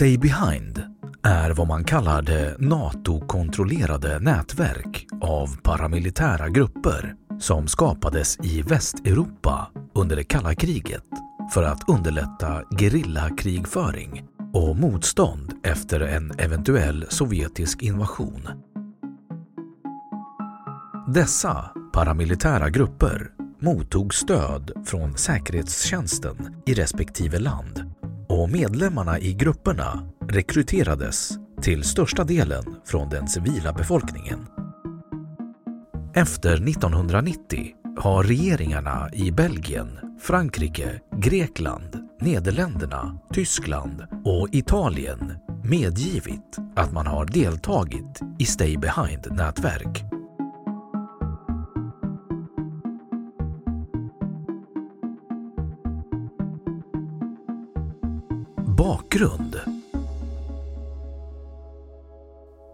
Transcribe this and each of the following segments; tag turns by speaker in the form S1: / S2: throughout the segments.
S1: Stay behind är vad man kallar det NATO-kontrollerade nätverk av paramilitära grupper som skapades i Västeuropa under det kalla kriget för att underlätta gerillakrigföring och motstånd efter en eventuell sovjetisk invasion. Dessa paramilitära grupper mottog stöd från säkerhetstjänsten i respektive land och medlemmarna i grupperna rekryterades till största delen från den civila befolkningen. Efter 1990 har regeringarna i Belgien, Frankrike, Grekland, Nederländerna, Tyskland och Italien medgivit att man har deltagit i Stay Behind-nätverk. Bakgrund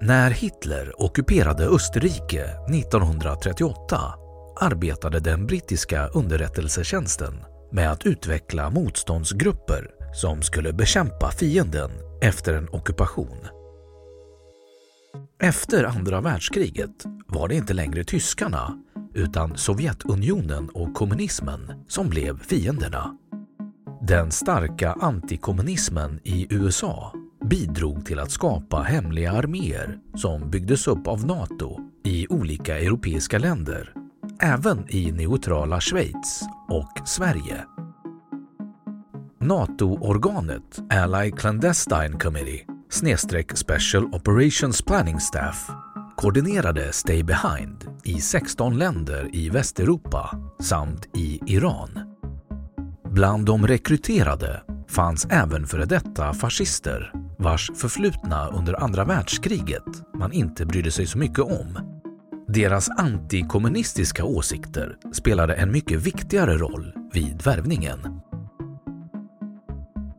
S1: När Hitler ockuperade Österrike 1938 arbetade den brittiska underrättelsetjänsten med att utveckla motståndsgrupper som skulle bekämpa fienden efter en ockupation. Efter andra världskriget var det inte längre tyskarna utan Sovjetunionen och kommunismen som blev fienderna. Den starka antikommunismen i USA bidrog till att skapa hemliga arméer som byggdes upp av NATO i olika europeiska länder, även i neutrala Schweiz och Sverige. NATO-organet Ally Clandestine Committee snedstreck Special Operations Planning Staff koordinerade Stay Behind i 16 länder i Västeuropa samt i Iran. Bland de rekryterade fanns även före detta fascister vars förflutna under andra världskriget man inte brydde sig så mycket om. Deras antikommunistiska åsikter spelade en mycket viktigare roll vid värvningen.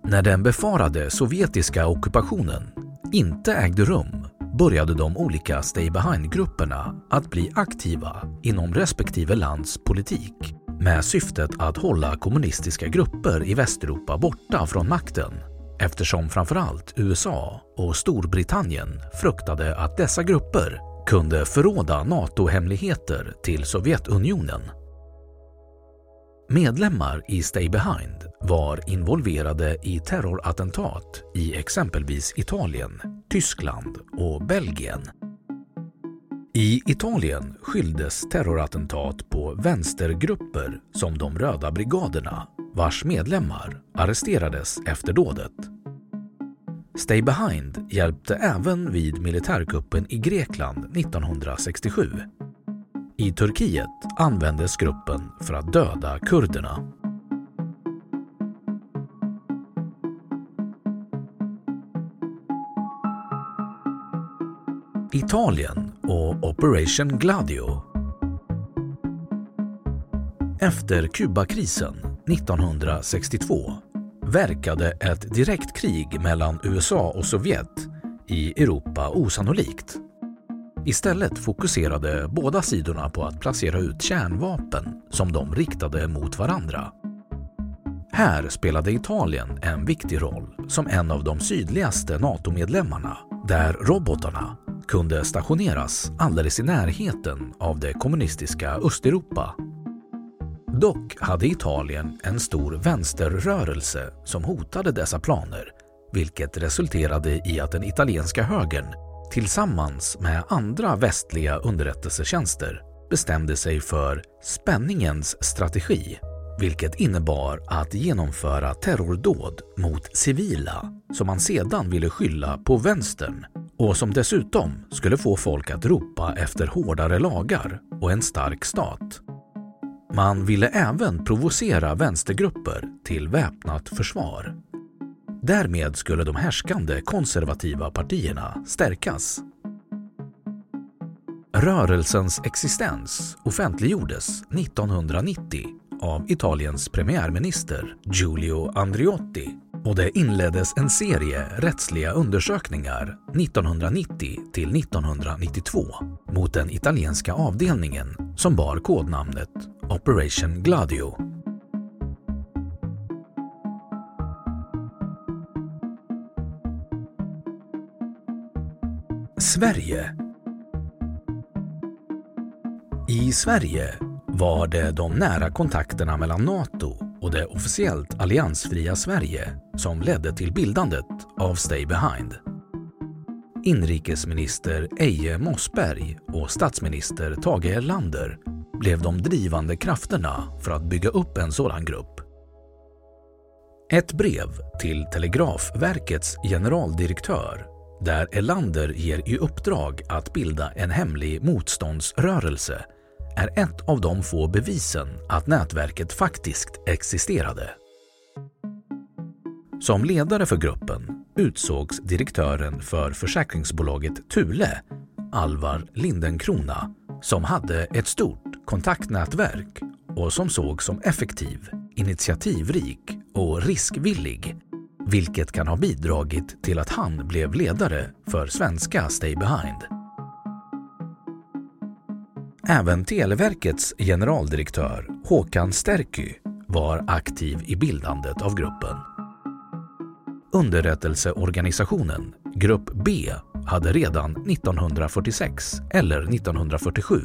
S1: När den befarade sovjetiska ockupationen inte ägde rum började de olika Stay Behind-grupperna att bli aktiva inom respektive lands politik med syftet att hålla kommunistiska grupper i Västeuropa borta från makten eftersom framförallt USA och Storbritannien fruktade att dessa grupper kunde förråda NATO-hemligheter till Sovjetunionen. Medlemmar i Stay Behind var involverade i terrorattentat i exempelvis Italien, Tyskland och Belgien. I Italien skylldes terrorattentat på vänstergrupper som de röda brigaderna, vars medlemmar arresterades efter dådet. Stay Behind hjälpte även vid militärkuppen i Grekland 1967. I Turkiet användes gruppen för att döda kurderna. Italien och Operation Gladio. Efter Kubakrisen 1962 verkade ett direkt krig mellan USA och Sovjet i Europa osannolikt. Istället fokuserade båda sidorna på att placera ut kärnvapen som de riktade mot varandra. Här spelade Italien en viktig roll som en av de sydligaste NATO-medlemmarna där robotarna kunde stationeras alldeles i närheten av det kommunistiska Östeuropa. Dock hade Italien en stor vänsterrörelse som hotade dessa planer vilket resulterade i att den italienska högern tillsammans med andra västliga underrättelsetjänster bestämde sig för spänningens strategi vilket innebar att genomföra terrordåd mot civila som man sedan ville skylla på vänstern och som dessutom skulle få folk att ropa efter hårdare lagar och en stark stat. Man ville även provocera vänstergrupper till väpnat försvar. Därmed skulle de härskande konservativa partierna stärkas. Rörelsens existens offentliggjordes 1990 av Italiens premiärminister Giulio Andriotti och det inleddes en serie rättsliga undersökningar 1990 till 1992 mot den italienska avdelningen som bar kodnamnet Operation Gladio. Sverige I Sverige var det de nära kontakterna mellan NATO och det officiellt alliansfria Sverige som ledde till bildandet av Stay Behind. Inrikesminister Eje Mossberg och statsminister Tage Erlander blev de drivande krafterna för att bygga upp en sådan grupp. Ett brev till Telegrafverkets generaldirektör där Erlander ger i uppdrag att bilda en hemlig motståndsrörelse är ett av de få bevisen att nätverket faktiskt existerade. Som ledare för gruppen utsågs direktören för försäkringsbolaget Thule, Alvar Lindenkrona, som hade ett stort kontaktnätverk och som sågs som effektiv, initiativrik och riskvillig, vilket kan ha bidragit till att han blev ledare för svenska Stay Behind. Även Televerkets generaldirektör Håkan Sterky var aktiv i bildandet av gruppen. Underrättelseorganisationen Grupp B hade redan 1946 eller 1947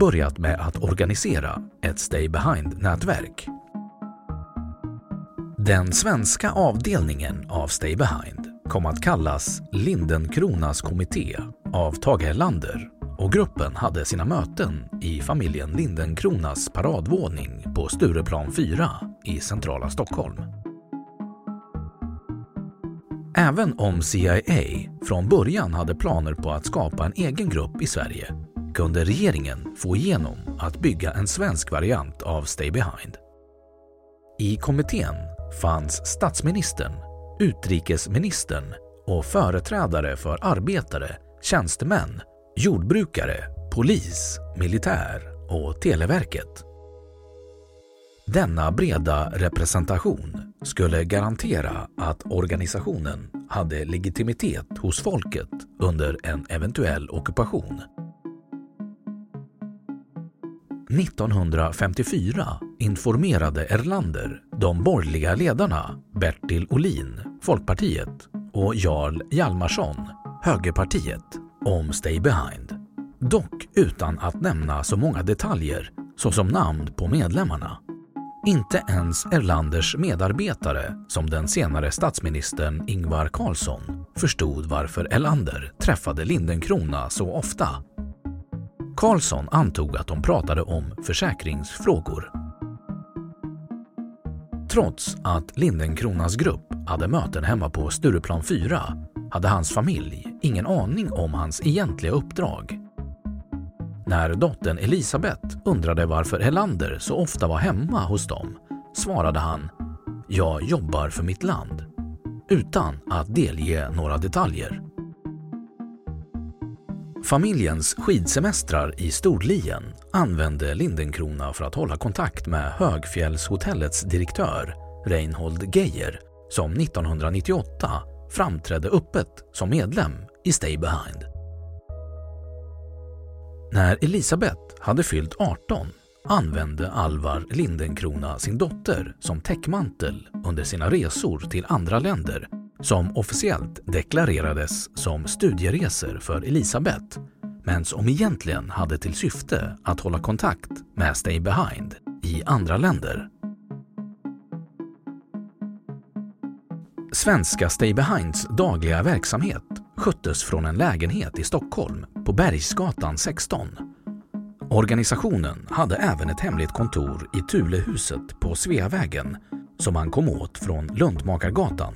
S1: börjat med att organisera ett Stay Behind-nätverk. Den svenska avdelningen av Stay Behind kom att kallas Lindenkronas kommitté av Tage Erlander och gruppen hade sina möten i familjen Lindenkronas paradvåning på Stureplan 4 i centrala Stockholm. Även om CIA från början hade planer på att skapa en egen grupp i Sverige kunde regeringen få igenom att bygga en svensk variant av Stay Behind. I kommittén fanns statsministern, utrikesministern och företrädare för arbetare, tjänstemän jordbrukare, polis, militär och Televerket. Denna breda representation skulle garantera att organisationen hade legitimitet hos folket under en eventuell ockupation. 1954 informerade Erlander de borgerliga ledarna Bertil Olin, Folkpartiet och Jarl Hjalmarsson, Högerpartiet, om Stay Behind. Dock utan att nämna så många detaljer såsom namn på medlemmarna. Inte ens Erlanders medarbetare, som den senare statsministern Ingvar Carlsson, förstod varför Erlander träffade Lindenkrona så ofta. Carlsson antog att de pratade om försäkringsfrågor. Trots att Lindenkronas grupp hade möten hemma på Stureplan 4 hade hans familj ingen aning om hans egentliga uppdrag. När dottern Elisabeth undrade varför Helander så ofta var hemma hos dem svarade han “Jag jobbar för mitt land” utan att delge några detaljer. Familjens skidsemestrar i Storlien använde Lindenkrona för att hålla kontakt med Högfjällshotellets direktör Reinhold Geijer som 1998 framträdde öppet som medlem i Stay Behind. När Elisabeth hade fyllt 18 använde Alvar Lindenkrona sin dotter som täckmantel under sina resor till andra länder som officiellt deklarerades som studieresor för Elisabeth men som egentligen hade till syfte att hålla kontakt med Stay Behind i andra länder. Svenska Stay Behinds dagliga verksamhet sköttes från en lägenhet i Stockholm på Bergsgatan 16. Organisationen hade även ett hemligt kontor i Tulehuset på Sveavägen som man kom åt från Lundmakargatan.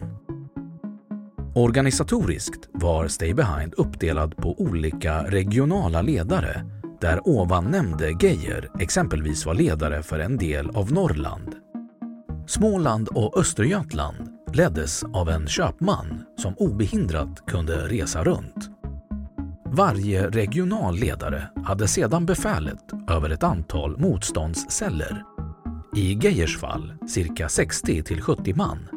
S1: Organisatoriskt var Stay Behind uppdelad på olika regionala ledare där ovan nämnde Geijer exempelvis var ledare för en del av Norrland. Småland och Östergötland leddes av en köpman som obehindrat kunde resa runt. Varje regional ledare hade sedan befälet över ett antal motståndsceller. I Geijers fall cirka 60 till 70 man.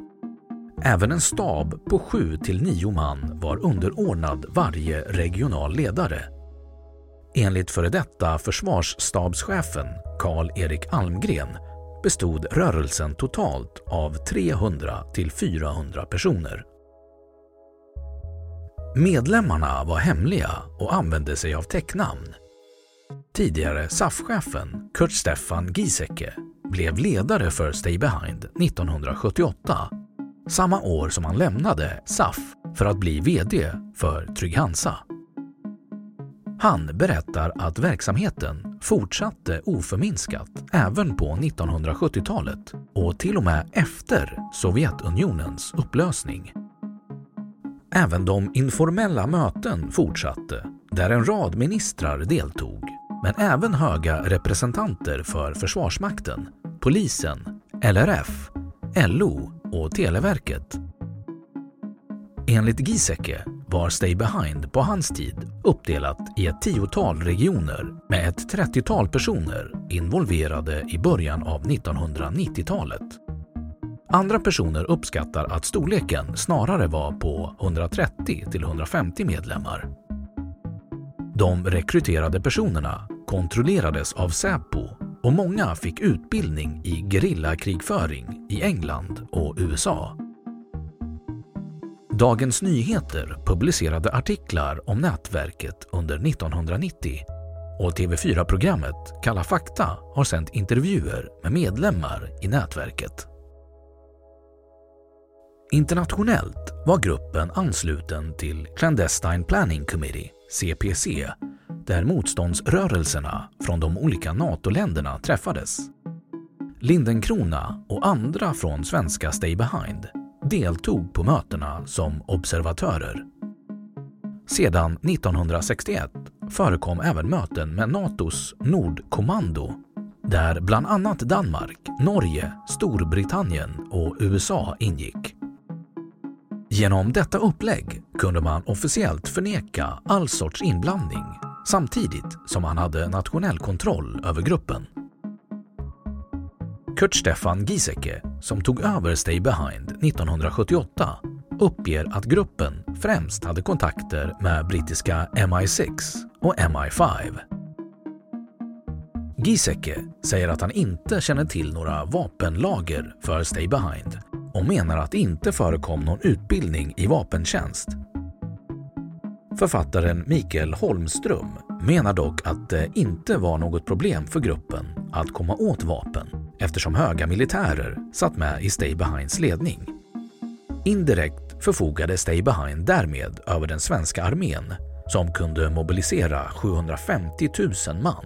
S1: Även en stab på 7 till 9 man var underordnad varje regional ledare. Enligt före detta försvarsstabschefen Karl-Erik Almgren bestod rörelsen totalt av 300 till 400 personer. Medlemmarna var hemliga och använde sig av täcknamn. Tidigare SAF-chefen Kurt Stefan Giesecke blev ledare för Stay Behind 1978, samma år som han lämnade SAF för att bli VD för Trygg-Hansa. Han berättar att verksamheten fortsatte oförminskat även på 1970-talet och till och med efter Sovjetunionens upplösning. Även de informella möten fortsatte där en rad ministrar deltog men även höga representanter för Försvarsmakten, polisen, LRF, LO och Televerket. Enligt Giesecke var Stay Behind på hans tid uppdelat i ett tiotal regioner med ett 30-tal personer involverade i början av 1990-talet. Andra personer uppskattar att storleken snarare var på 130 till 150 medlemmar. De rekryterade personerna kontrollerades av Säpo och många fick utbildning i gerillakrigföring i England och USA. Dagens Nyheter publicerade artiklar om nätverket under 1990 och TV4-programmet Kalla fakta har sänt intervjuer med medlemmar i nätverket. Internationellt var gruppen ansluten till Clandestine Planning Committee, CPC, där motståndsrörelserna från de olika NATO-länderna träffades. Lindenkrona och andra från svenska Stay Behind deltog på mötena som observatörer. Sedan 1961 förekom även möten med NATOs Nordkommando där bland annat Danmark, Norge, Storbritannien och USA ingick. Genom detta upplägg kunde man officiellt förneka all sorts inblandning samtidigt som man hade nationell kontroll över gruppen. Kurt Stefan Giesecke, som tog över Stay Behind 1978, uppger att gruppen främst hade kontakter med brittiska MI6 och MI5. Giesecke säger att han inte känner till några vapenlager för Stay Behind och menar att det inte förekom någon utbildning i vapentjänst. Författaren Mikael Holmström menar dock att det inte var något problem för gruppen att komma åt vapen eftersom höga militärer satt med i Stay Behinds ledning. Indirekt förfogade Stay Behind därmed över den svenska armén som kunde mobilisera 750 000 man.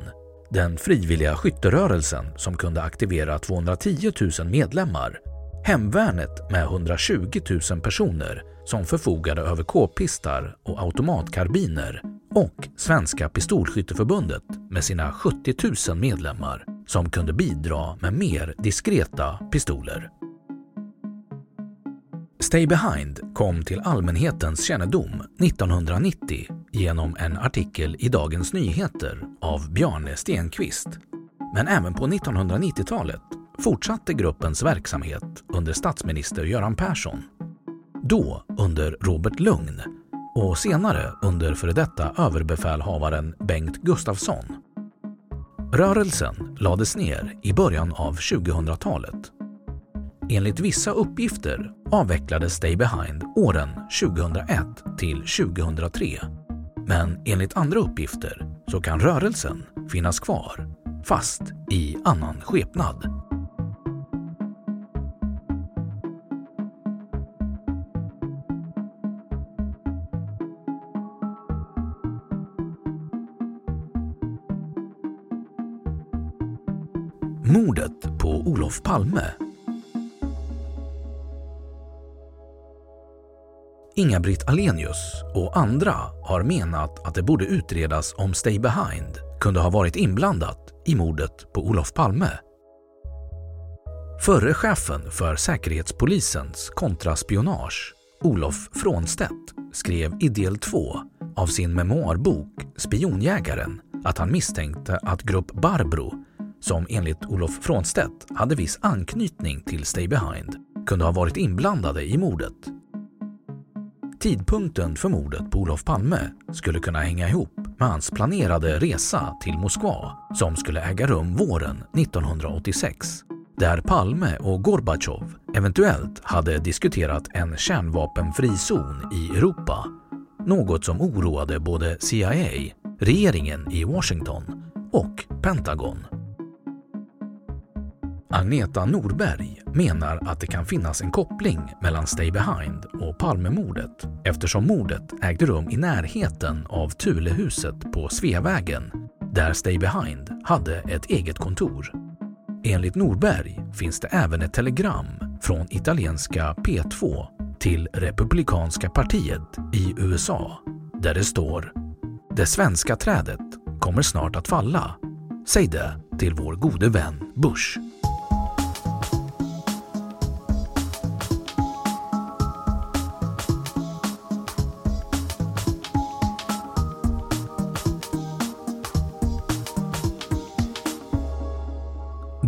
S1: Den frivilliga skytterörelsen som kunde aktivera 210 000 medlemmar Hemvärnet med 120 000 personer som förfogade över k-pistar och automatkarbiner och Svenska Pistolskytteförbundet med sina 70 000 medlemmar som kunde bidra med mer diskreta pistoler. Stay Behind kom till allmänhetens kännedom 1990 genom en artikel i Dagens Nyheter av Bjarne Stenqvist. Men även på 1990-talet fortsatte gruppens verksamhet under statsminister Göran Persson. Då under Robert Lugn och senare under före detta överbefälhavaren Bengt Gustafsson. Rörelsen lades ner i början av 2000-talet. Enligt vissa uppgifter avvecklades Stay Behind åren 2001 till 2003. Men enligt andra uppgifter så kan rörelsen finnas kvar, fast i annan skepnad. Palme Inga-Britt Alenius och andra har menat att det borde utredas om Stay Behind kunde ha varit inblandat i mordet på Olof Palme. Förre chefen för Säkerhetspolisens kontraspionage, Olof Frånstedt, skrev i del 2 av sin memoarbok Spionjägaren att han misstänkte att Grupp Barbro, som enligt Olof Frånstedt hade viss anknytning till Stay Behind, kunde ha varit inblandade i mordet Tidpunkten för mordet på Olof Palme skulle kunna hänga ihop med hans planerade resa till Moskva som skulle äga rum våren 1986 där Palme och Gorbatjov eventuellt hade diskuterat en kärnvapenfri zon i Europa. Något som oroade både CIA, regeringen i Washington och Pentagon. Agneta Norberg menar att det kan finnas en koppling mellan Stay Behind och Palmemordet eftersom mordet ägde rum i närheten av Tulehuset på Sveavägen där Stay Behind hade ett eget kontor. Enligt Norberg finns det även ett telegram från italienska P2 till Republikanska partiet i USA där det står “Det svenska trädet kommer snart att falla. Säg det till vår gode vän Bush.”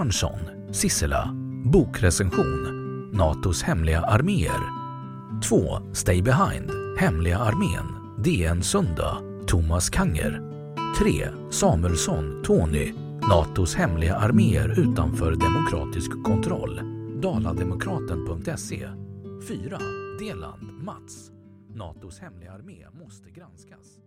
S1: Björnsson, Sissela, bokrecension NATOs hemliga arméer 2. Stay Behind, Hemliga armén, DN Söndag, Thomas Kanger 3. Samuelsson, Tony, NATOs hemliga arméer utanför demokratisk kontroll. Dalademokraten.se 4. Deland, Mats. NATOs hemliga armé måste granskas.